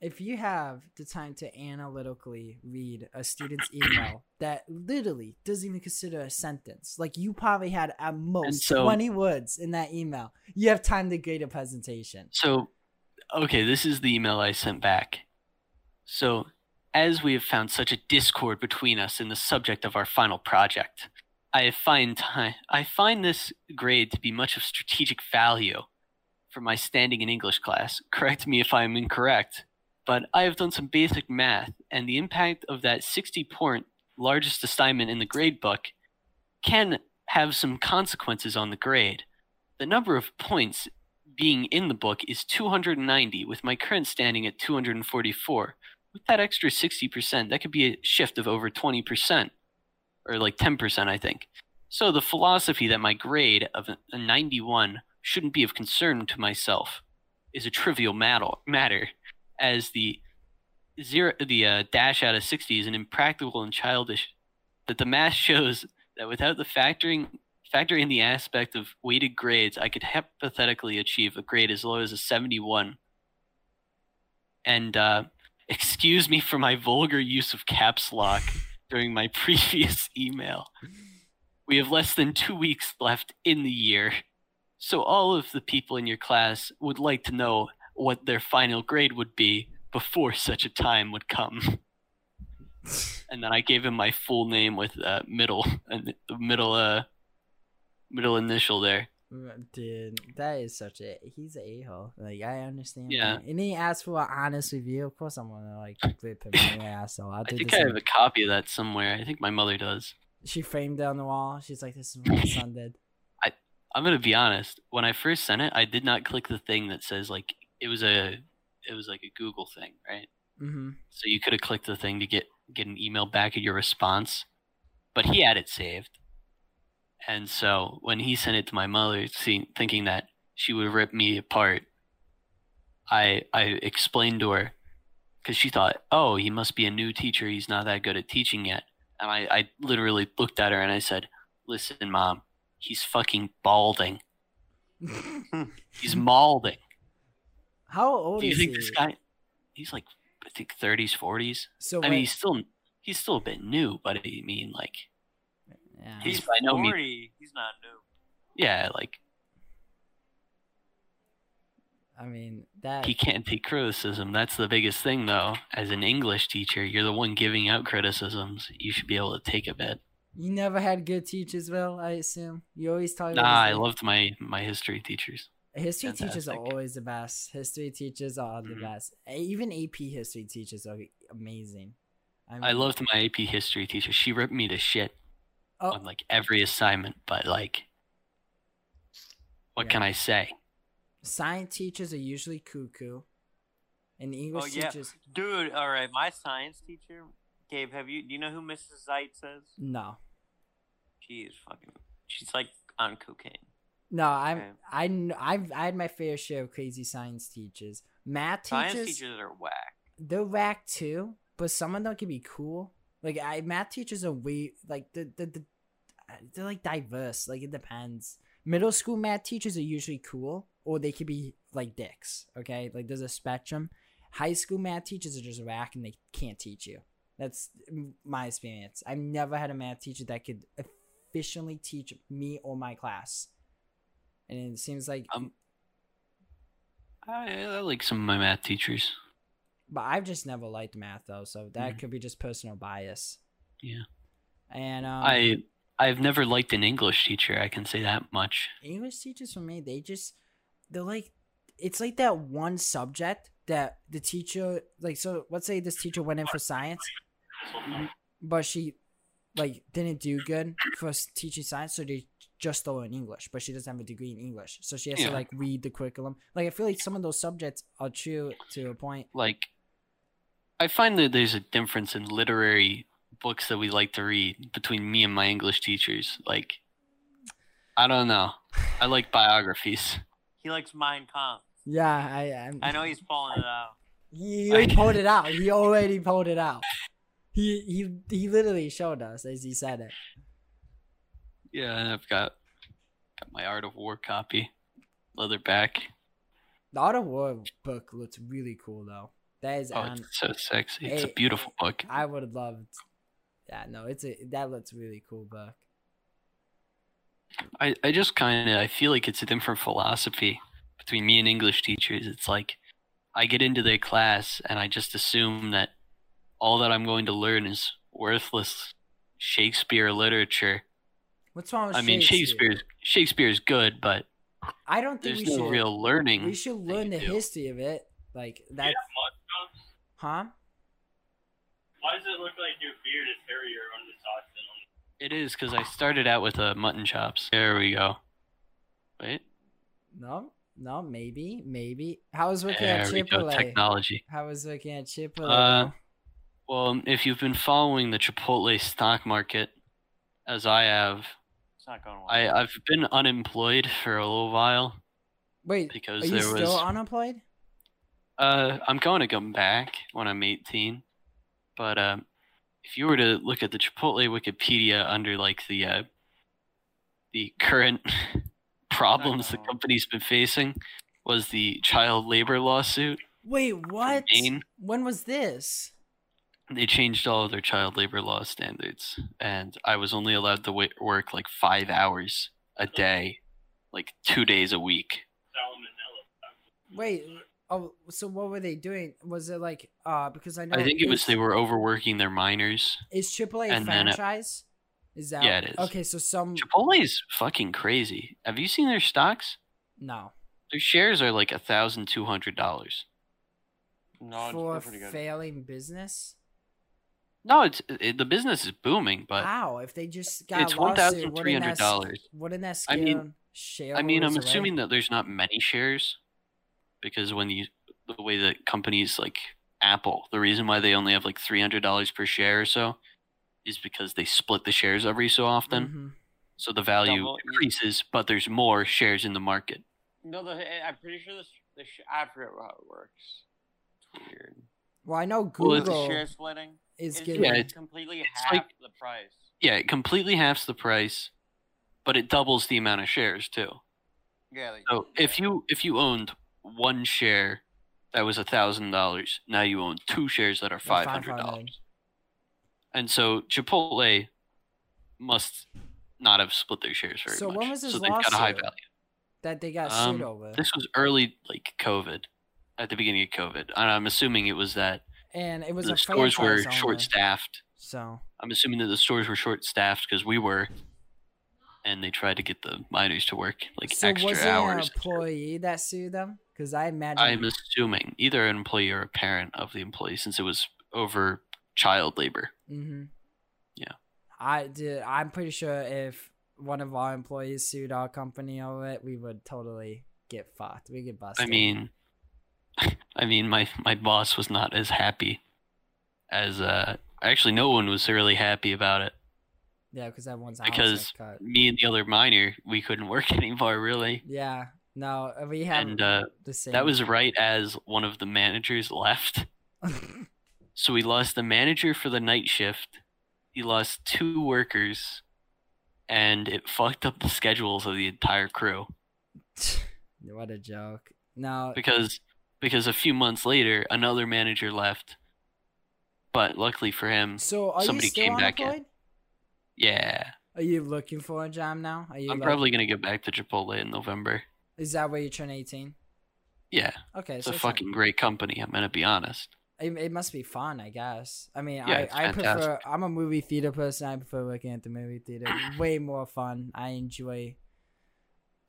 if you have the time to analytically read a student's email that literally doesn't even consider a sentence, like you probably had at most so- 20 words in that email, you have time to grade a presentation. So, okay, this is the email I sent back. So, as we have found such a discord between us in the subject of our final project, I find I find this grade to be much of strategic value for my standing in English class. Correct me if I am incorrect, but I have done some basic math, and the impact of that 60 point largest assignment in the grade book can have some consequences on the grade. The number of points being in the book is 290, with my current standing at 244. With that extra 60%, that could be a shift of over 20%, or like 10%, I think. So the philosophy that my grade of a 91 shouldn't be of concern to myself is a trivial matter, as the zero, the uh, dash out of 60 is an impractical and childish. That the math [LAUGHS] shows that without the factoring factor in the aspect of weighted grades, I could hypothetically achieve a grade as low as a 71. And uh, [LAUGHS] excuse me for my vulgar use of caps lock [LAUGHS] during my previous email. We have less than two weeks left in the year, so all of the people in your class would like to know what their final grade would be before such a time would come. [LAUGHS] and then I gave him my full name with uh, middle and the middle uh middle initial there. Dude, that is such a he's an a hole. Like I understand. Yeah. that. And he asked for an honest review. Of course, I'm gonna like flip him in the ass. So I'll I think I have a copy of that somewhere. I think my mother does. She framed it on the wall. She's like, "This is what my son did." [LAUGHS] I'm gonna be honest. When I first sent it, I did not click the thing that says like it was a it was like a Google thing, right? Mm-hmm. So you could have clicked the thing to get get an email back at your response, but he had it saved. And so when he sent it to my mother, see, thinking that she would rip me apart, I I explained to her because she thought, oh, he must be a new teacher. He's not that good at teaching yet. And I, I literally looked at her and I said, listen, mom, he's fucking balding. [LAUGHS] He's malding. How old Do you is think he? this guy? He's like, I think 30s, 40s. So I when- mean, he's still he's still a bit new, but I mean, like, yeah. he's He's by no means- He's not new. yeah, like I mean that. he can't take criticism. That's the biggest thing, though. As an English teacher, you're the one giving out criticisms. You should be able to take a bit. You never had good teachers, Will. I assume you always talk about. Nah, I loved my my history teachers. History teachers are always the best. History teachers are the Mhm. best. Even AP history teachers are amazing. I mean- loved my AP history teacher. She ripped me to shit Oh, on like every assignment, but like, what Yeah. can I say? science teachers are usually cuckoo, and English Oh, yeah. teachers Dude, all right. My science teacher, Gabe, have you, do you know who Mrs. Zeitz is? no, She is fucking, she's like on cocaine. no. I'm okay. I I've I had my fair share of crazy science teachers. Math Science teachers, teachers are whack. they're whack too, but some of them can be cool. Like I math teachers are way like the the, the they're like diverse. Like it depends. Middle school math teachers are usually cool, or they could be like dicks. Okay, like there's a spectrum. High school math teachers are just whack and they can't teach you. That's my experience. I've never had a math teacher that could efficiently teach me or my class. And it seems like, Um, I, I like some of my math teachers. but I've just never liked math though, so that Mhm. could be just personal bias. Yeah. And um, I I've never liked an English teacher. I can say that much. English teachers for me, they just they're like it's like that one subject that the teacher like so let's say this teacher went in for science but she like didn't do good for teaching science so they just throw in English but she doesn't have a degree in English so she has Yeah. to like read the curriculum like I feel like some of those subjects are true to a point Like, I find that there's a difference in literary books that we like to read between me and my English teachers. Like, I don't know. I like [LAUGHS] biographies. He likes Mein Kampf. yeah I I'm, I know he's pulling it out. he, he [LAUGHS] pulled it out he already pulled it out he he he literally showed us as he said it Yeah, and I've got got my Art of War copy, leatherback. The Art of War book looks really cool though. That is Oh, on. it's so sexy. It's a beautiful book. I would have loved. Yeah, no, it's a that looks really cool book. I, I just kind of I feel like it's a different philosophy between me and English teachers. It's like I get into their class and I just assume that all that I'm going to learn is worthless Shakespeare literature. What's wrong with I mean, Shakespeare's Shakespeare's good, but I don't think there's we no should. real learning. we should learn the do. history of it, like that. Yeah, mud cups. Huh? Why does it look like your beard is hairier on the side than on the... It is because I started out with uh, mutton chops. There we go. Wait, No. No, maybe, maybe. How was working There at we go, Chipotle? technology. How was working at Chipotle? Uh. Well, if you've been following the Chipotle stock market, as I have, It's not going well. I, I've been unemployed for a little while Wait, because are you there still was. unemployed? Uh, I'm going to come back when I'm 18, but um, if you were to look at the Chipotle Wikipedia under like the uh, the current [LAUGHS] problems the company's been facing, was the child labor lawsuit. Wait, what? When was this? They changed all of their child labor law standards, and I was only allowed to wa- work like five hours a day, like two days a week. Wait, oh, so what were they doing? Was it like uh because I know I think it was they were overworking their minors. Is AAA a and then it- franchise? Is that Yeah, it is. Okay, so some Chipotle is fucking crazy. Have you seen their stocks? no Their shares are like a thousand two hundred dollars. no, for they're pretty good. failing business. No, it's it, the business is booming, but How if they just got it's $1,300. wouldn't that s- I mean- share? I mean, I'm assuming that there's not many shares because when you the way that companies like Apple, the reason why they only have like three hundred dollars per share or so is because they split the shares every so often, Mhm. so the value Double- increases, but there's more shares in the market. No, the, I'm pretty sure this. The sh- I forget how it works. It's weird. Well, I know Google Well, it's The Google share splitting is it's getting. Yeah, it's- completely it's half like- the price. Yeah, it completely halves the price, but it doubles the amount of shares too. Yeah. Like, So if you if you owned one share that was a thousand dollars, now you own two shares that are five hundred dollars. And so Chipotle must not have split their shares very So much. when was this so they've got a high value. that they got Um, sued over, This was early like COVID, at the beginning of COVID, and I'm assuming it was that and it was the a stores were short staffed. So I'm assuming that the stores were short staffed because we were, and they tried to get the minors to work like so extra was it hours. an employee that sued them? Because I imagine I'm assuming either an employee or a parent of the employee, since it was over child labor. Mm-hmm. Yeah. I did. I'm pretty sure if one of our employees sued our company over it, we would totally get fucked. We get busted. I mean, [LAUGHS] I mean, my my boss was not as happy as uh. Actually, no one was really happy about it. Yeah, because everyone's because cut. Me and the other minor, we couldn't work [LAUGHS] anymore, really. Yeah. No, we had And uh, the same. that was right as one of the managers left. [LAUGHS] So we lost the manager for the night shift. He lost two workers, and it fucked up the schedules of the entire crew. [LAUGHS] what a joke. No, because because a few months later another manager left but luckily for him so somebody came back in. Yeah Are you looking for a job now? Are you? i'm like- probably going to get back to chipotle in november Is that where you turn 18? yeah Okay, it's so a it's not- fucking great company i'm going to be honest It, it must be fun, I guess. I mean, Yeah, I, I prefer. I'm a movie theater person. I prefer working at the movie theater. [CLEARS THROAT] Way more fun. I enjoy.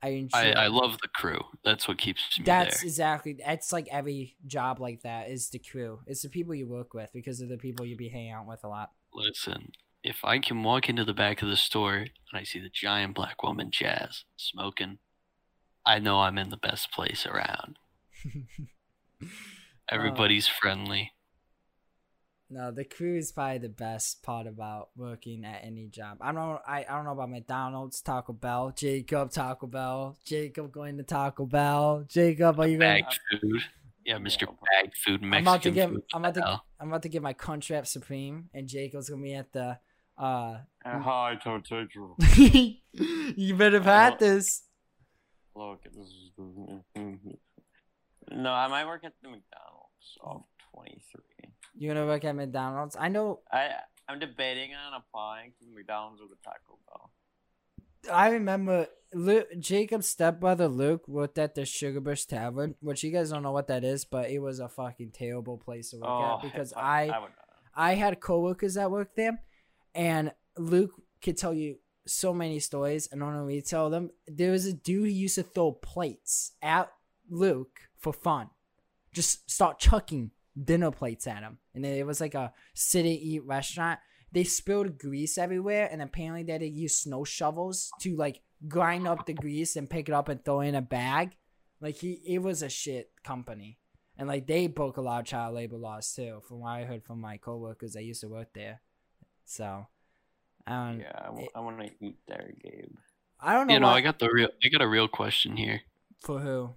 I enjoy. I, I love the crew that's what keeps me That's there exactly. That's like every job like that is the crew. It's the people you work with because of the people you be hanging out with a lot. listen if i can walk into the back of the store and i see the giant black woman jazz smoking i know i'm in the best place around [LAUGHS] everybody's oh. friendly No, the crew is probably the best part about working at any job. I don't I, I don't know about McDonald's, Taco Bell, Jacob, Taco Bell, Jacob going to Taco Bell, Jacob, are you going? bagged food yeah mr Yeah. bagged food mexican I'm about to get food I'm about to. I'm about to get my Crunchwrap Supreme, and Jacob's gonna be at the. Uh Hi, Totejo. [LAUGHS] You better have had this. Look, this is. [LAUGHS] No, I might work at the McDonald's of 23. You're gonna work at McDonald's. I know. I I'm debating on applying to McDonald's or the Taco Bell. I remember Luke, Jacob's stepbrother Luke worked at the Sugarbush Tavern, which you guys don't know what that is, but it was a fucking terrible place to work Oh, at because I, I I. I had coworkers that worked there, and Luke could tell you so many stories. And know we tell them. There was a dude who used to throw plates at Luke for fun, just start chucking dinner plates at him. And then it was like a sit and eat restaurant. They spilled grease everywhere, and apparently they had to use snow shovels to like grind up the grease and pick it up and throw it in a bag. Like he, it was a shit company, and like they broke a lot of child labor laws too, from what I heard from my coworkers that used to work there. So, um, Yeah, I, w- it- I want to eat there, Gabe. I don't know. You know, why- I got the real. I got a real question here. for who.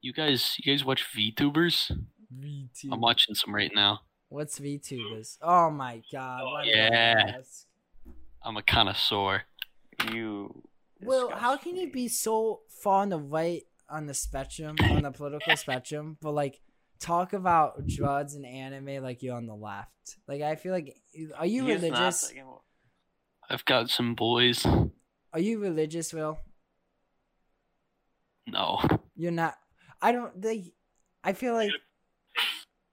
You guys, you guys watch VTubers? VT. I'm watching some right now. What's VTubers? Oh my god. Oh, why I yeah. ask? I'm a connoisseur. You. Well, how disgust can you be so far on the right on the spectrum, on the political [LAUGHS] spectrum, but like talk about drugs and anime like you're on the left? Like I feel like, are you He is not religious? I've got some boys. Are you religious, Will? No, You're not. I don't. They. I feel like.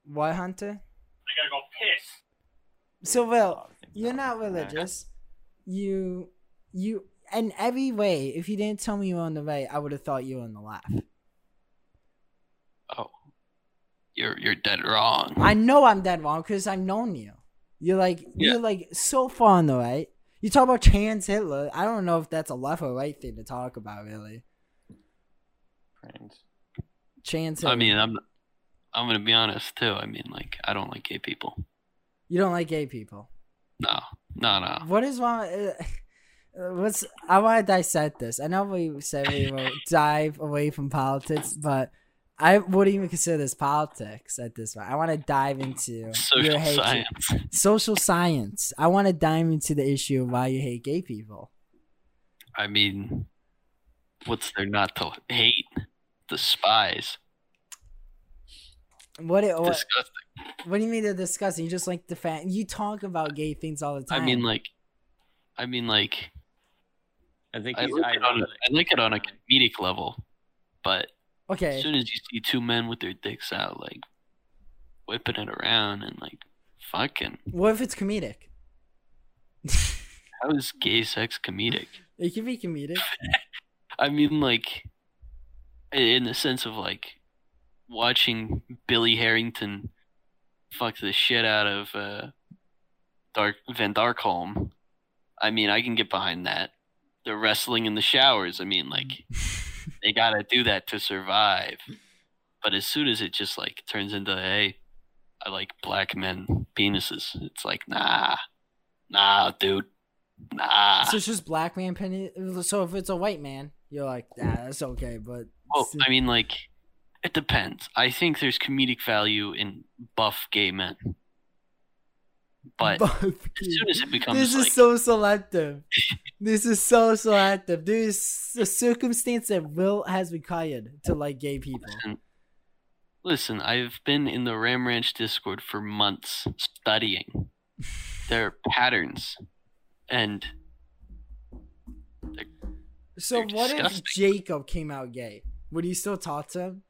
What, Hunter? I gotta go piss. So, Will, Oh, I think you're not religious. You, you, in every way, if you didn't tell me you were on the right, I would have thought you were on the left. oh, you're you're dead wrong. I know I'm dead wrong because I've known you. You're like Yeah. you're like so far on the right. You talk about trans Hitler. I don't know if that's a left or right thing to talk about, really. Friends. Trans Hitler. I mean, I'm I'm gonna be honest too. I mean, like, I don't like gay people. you don't like gay people. No, no, no. What is wrong? Uh, uh, [SIGHS] what's I want to dissect this. I know we said we will [LAUGHS] dive away from politics, but I wouldn't even consider this politics at this point. I want to dive into your Social hatred. science. social science. I want to dive into the issue of why you hate gay people. I mean, what's there not to hate? Despise. What? It, what Disgusting. What do you mean they're disgusting? You just like the fact you talk about gay things all the time. I mean, like, I mean, like, I think I he's like, it on. I like it on a comedic level, but okay, as soon as you see two men with their dicks out, like, whipping it around and like, fucking, what if it's comedic? how is gay sex comedic? [LAUGHS] It can be comedic. [LAUGHS] I mean, like, in the sense of like watching Billy Herrington fuck the shit out of uh, Dark Van Darkholme. I mean, I can get behind that. They're wrestling in the showers. I mean, like, [LAUGHS] they gotta do that to survive. But as soon as it just like turns into, hey, I like black men penises, it's like, nah, nah, dude, nah. so it's just black man penny. So if it's a white man, you're like, nah, that's okay. But oh, Well, I mean, like, it depends. I think there's comedic value in buff gay men, but as soon as it becomes this like, is so selective. this is so selective. There's a circumstance that Will has required to like gay people. listen, listen, I've been in the Ram Ranch Discord for months studying their [LAUGHS] patterns, and So They're what if. Jacob came out gay? Would you still talk to him?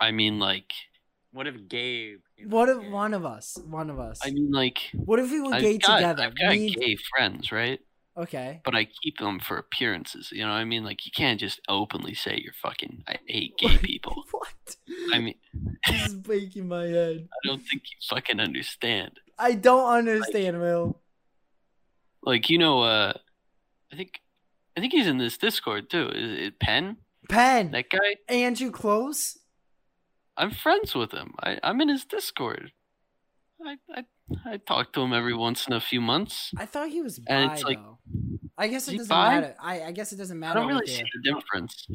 I mean, like, What if Gabe? What if one of us? One of us. I mean, like, what if we were I've gay got, together? I've got Me- gay friends, right? Okay. But I keep them for appearances. You know what I mean? Like, you can't just openly say you're fucking. I hate gay [LAUGHS] people. what? I mean, [LAUGHS] this is breaking my head. [LAUGHS] I don't think you fucking understand. I don't understand, Will. Like you know, uh, I think, I think he's in this Discord too. Is it Penn? Penn. That guy? Andrew Close. I'm friends with him. I, I'm in his Discord. I, I I talk to him every once in a few months. I thought he was bi And it's like- though. I guess it doesn't bi? matter. I, I guess it doesn't matter. I don't really see the difference.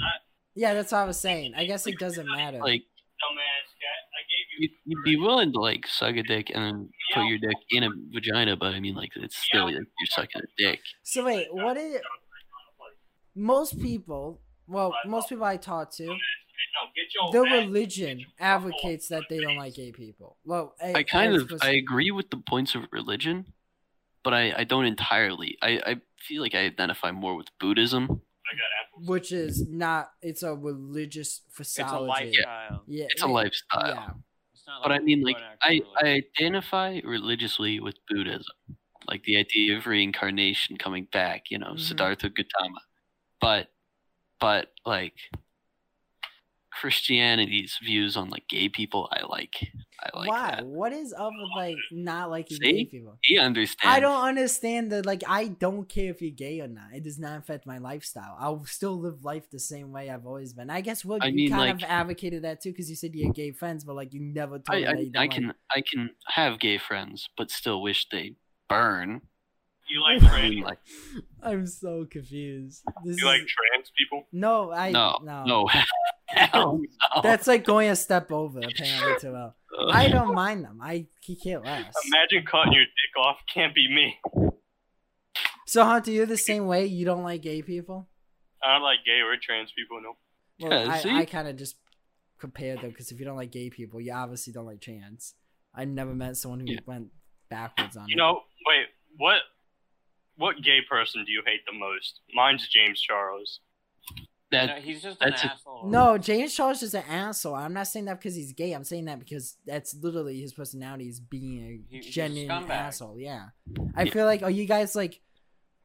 Yeah, that's what I was saying. I guess it doesn't matter. Like Dumbass cat. I gave you. you'd, you'd be willing to like suck a dick and then put your dick in a vagina, but I mean like it's still like, you're sucking a dick. so wait, what is most people? Well, most people I talk to, No, get your their back- religion advocates that they don't like gay people. Well, I kind of I agree with the points of religion, but I, I don't entirely. I, I feel like I identify more with Buddhism. I got apples. which is not. It's a religious It's a lifestyle. Yeah, It's a lifestyle. Yeah, It's not But I mean, like I, I identify religiously with Buddhism, like the idea of reincarnation coming back. You know, Mhm. Siddhartha Gautama. But, but like Christianity's views on like gay people. I like. I like Why? that. What is up with like not liking See? gay people? He understands. I don't understand that. Like, I don't care if you're gay or not. It does not affect my lifestyle. I'll still live life the same way I've always been. I guess what I you mean, kind like- of advocated that too, because you said you had gay friends, but like you never told I, them that you I, don't I like- can I can have gay friends, but still wish they burn. You like I trans? mean, like I'm so confused. This You like trans people? no, I no, no. no, [LAUGHS] hell [LAUGHS] oh, [LAUGHS] no. That's like going a step over apparently too well. Uh, [LAUGHS] I don't mind them. I he can't less. Imagine cutting your dick off. Can't be me. So Hunter, you're the same way. You don't like gay people. I don't like gay or trans people. No. Well, Yeah. I, I kind of just compared them because if you don't like gay people, you obviously don't like trans. I never met someone who Yeah. went backwards on You it. know, wait. What? What gay person do you hate the most? Mine's James Charles. That No, he's just an that's a- asshole. No, James Charles is an asshole. I'm not saying that because he's gay. I'm saying that because that's literally his personality is being a He- he's a genuine asshole. Yeah, I Yeah. feel like are you guys like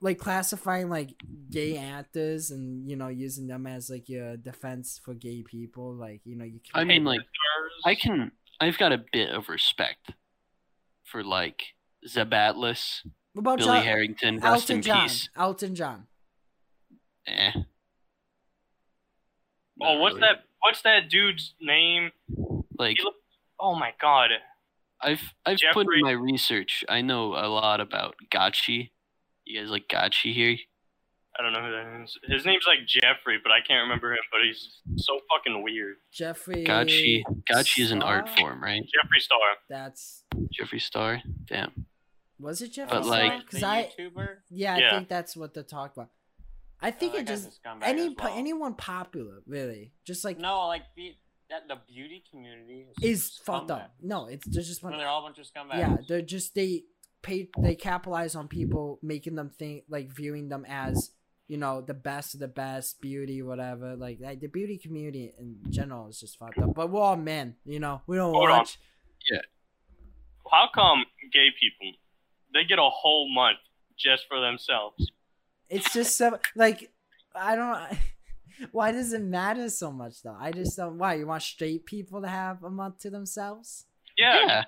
like classifying like gay actors and you know using them as like your defense for gay people? Like you know you. I mean, like I can. I've got a bit of respect for like Zeb Atlas, what about Billy John, Herrington. Rest Elton in John? peace. Elton John. Eh. Oh, what's really. that? What's that dude's name? Like He look- Oh my god. I've I've put in my research. I know a lot about Gachi. You guys like Gachi here? I don't know who that is. His name's like Jeffrey, but I can't remember him. But he's so fucking weird. Jeffrey. Gachi. Gachi is an art form, right? Jeffree Star. That's Jeffree Star. Damn. was it Jeffrey? But, like- because the I YouTuber. yeah, I Yeah. think that's what they're talking about. I think it just any well. anyone popular really just like No, like the that the beauty community is fucked up. No, it's there's just No, they're all a bunch of scumbags. Yeah, they're just they pay they capitalize on people making them think like viewing them as you know the best of the best beauty whatever like, like the beauty community in general is just fucked up. But we're all men, you know. We don't Hold on. watch. How come gay people they get a whole month just for themselves? It's just so like I don't. [LAUGHS] Why does it matter so much though? I just don't. Why you want straight people to have a month to themselves? Yeah, Yeah.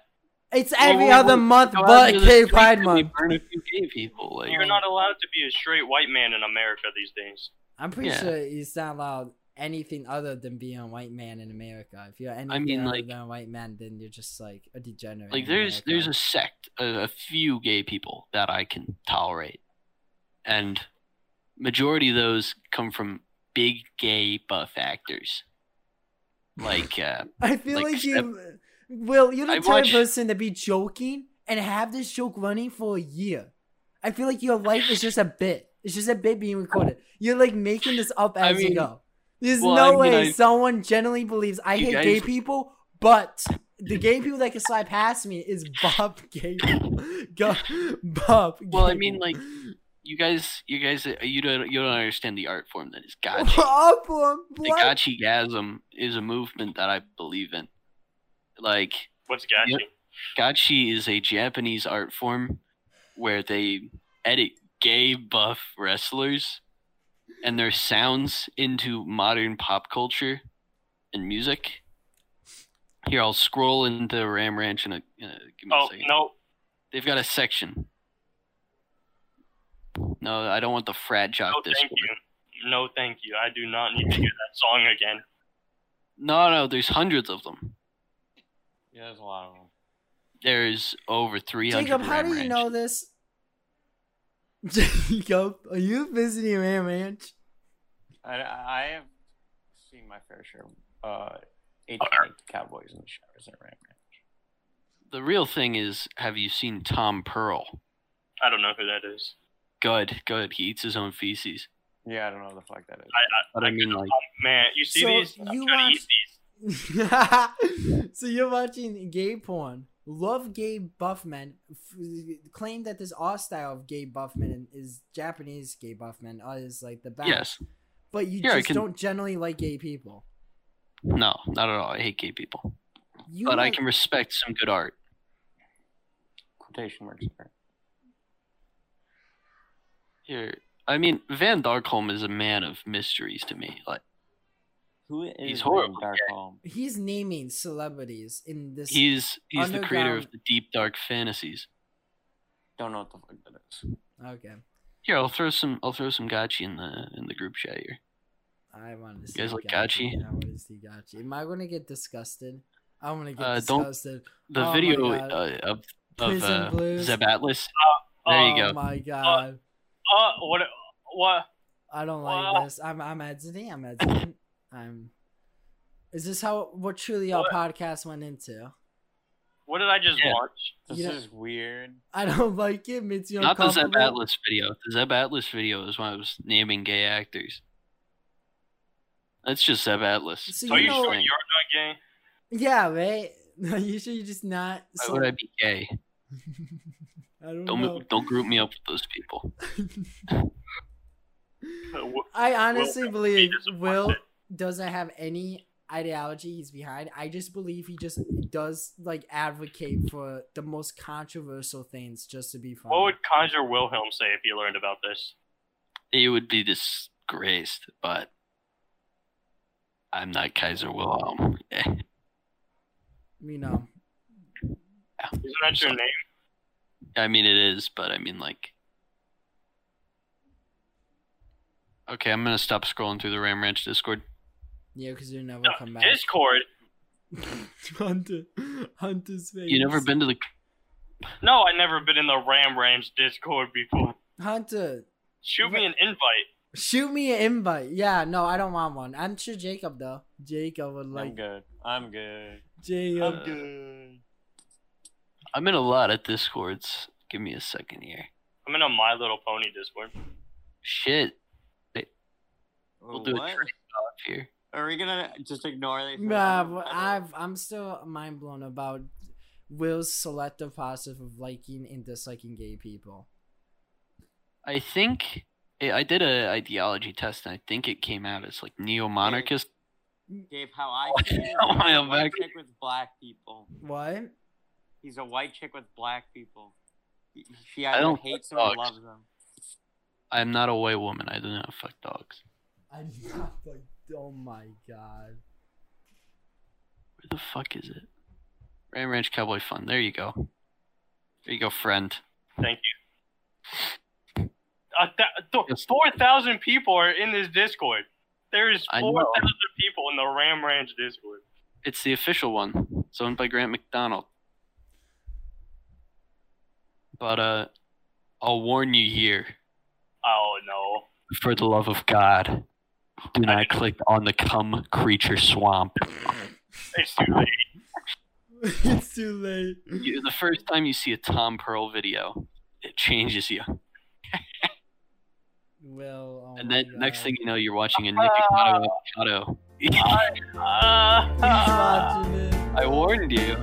It's every well, other well, month but Gay Pride Month. Burn a few gay people. Like you're not allowed to be a straight white man in America these days. I'm pretty Yeah. sure it's not allowed anything other than being a white man in America. If you're anything mean, other like- than a white man, then you're just like a degenerate. like in there's there's a sect, a, a few gay people that I can tolerate, and majority of those come from big gay buff actors. Like uh, [LAUGHS] I feel like like, you, Will, you're the I type watch- of person to be joking and have this joke running for a year. I feel like your life is just a bit. It's just a bit being recorded. You're like making this up I as you go. There's well, no I mean, way I- someone generally believes I hate guys- gay people, but the gay people that can slide past me is Bob gay people. [LAUGHS] Go, Bob. well, I mean, like you guys, you guys, uh, you don't you don't understand the art form that is gachi. Up on the what? gachi-gasm is a movement that I believe in. Like What's gachi? Yep. Gachi is a Japanese art form where they edit gay buff wrestlers and their sounds into modern pop culture and music. Here, I'll scroll into Ram Ranch in a, in give me Oh a second. no, They've got a section. No, I don't want the frat jock no, Discord. thank you. No, thank you. I do not need to hear that song again. No, no, there's hundreds of them. Yeah, there's a lot of them. There's over 300 Jacob, how do you Ranch. know this? [LAUGHS] Jacob, are you visiting Ram Ranch? I, I have seen my fair share. of, Uh, eight cowboys in the showers at Ram Ranch. The real thing is, have you seen Tom Pearl? I don't know who that is. Good, good. He eats his own feces. Yeah, I don't know what the fuck that is. But I mean, like, oh, Man, you see So, these? I'm you trying to watch- eat these. [LAUGHS] so you're watching gay porn, love gay buff men, f- claim that this art style of gay buff men is Japanese gay buff men is like the best. yes, but you Here, just can- don't generally like gay people. no, not at all. I hate gay people, You but I can respect some good art. Quotation marks there. Here, I mean, Van Darkholme is a man of mysteries to me. Like, Who is He's named horrible, Darkholme? He's naming celebrities in this. He's he's the creator of the Deep Dark Fantasies. Don't know what the fuck that is. okay. Here, I'll throw some I'll throw some Gachi in the in the group chat here. I want to see. guys like Gachi. Gachi? I want to see Gachi. Am I going to get disgusted? I'm going to get Uh, don't- disgusted. The Oh video God. uh, of of uh, Blues. Zeb Atlas. There you oh go. my god. Uh, what? What? I don't Wow. like this. I'm I'm editing. I'm editing. [LAUGHS] I'm. Is this how what truly our What? podcast went into? What did I just Yeah. watch? This You know- is weird. I don't like it. Makes you Not the Zeb. Atlas video. The Zeb Atlas video is when I was naming gay actors. That's just Zeb Atlas. So Are you you know- sure you're not gay? Yeah, right. [LAUGHS] No, you sure you just not? Why So, would I be gay? [LAUGHS] I don't Don't know. don't group me up with those people. [LAUGHS] Uh, I honestly Will believe be. Will doesn't have any ideology he's behind. I just believe he just does like advocate for the most controversial things just to be funny. What would Kaiser Wilhelm say if he learned about this? He would be disgraced, but I'm not Kaiser Wilhelm. [LAUGHS] You know? Isn't that your name? I mean, it is, but I mean, like. Okay, I'm gonna stop scrolling through the Ram Ranch Discord. Yeah, because you never No, come back. Discord. [LAUGHS] Hunter, Hunter's face. You never been to the? No, I never been in the Ram Ranch Discord before. Hunter, Shoot me an invite. shoot me an invite. Yeah, no, I don't want one. I'm sure Jacob though. Jacob would like. I'm good. I'm good. Jacob. I'm good. I'm in a lot of Discords. Give me a second here. I'm in a My Little Pony Discord. Shit, we'll do a trade off here. Are we gonna just ignore these? Nah, I've I'm still mind blown about Will's selective positive of liking and disliking gay people. I think I I did a ideology test, and I think it came out as like neo-monarchist. Gabe, how I see it, Oh, a white back. with black people. What? He's a white chick with black people. He- She I either don't hates fuck them or dogs. loves them. I'm not a white woman. I do not fuck dogs. I [LAUGHS] not like. Oh my god. Where the fuck is it? Ram Ranch Cowboy Fun. There you go. There you go, friend. Thank you. [LAUGHS] Uh, th- th- 4,000 people are in this Discord. There is four thousand people in the Ram Ranch Discord. It's the official one. It's owned by Grant MacDonald. But uh, I'll warn you here. Oh, no. For the love of God, do not click on the cum creature swamp. It's too late. [LAUGHS] it's too late. You, the first time you see a Tom Pearl video, it changes you. [LAUGHS] well, Oh And my then next thing you know, you're watching a Nikocado [LAUGHS] avocado. Uh, He's watching it. I warned you.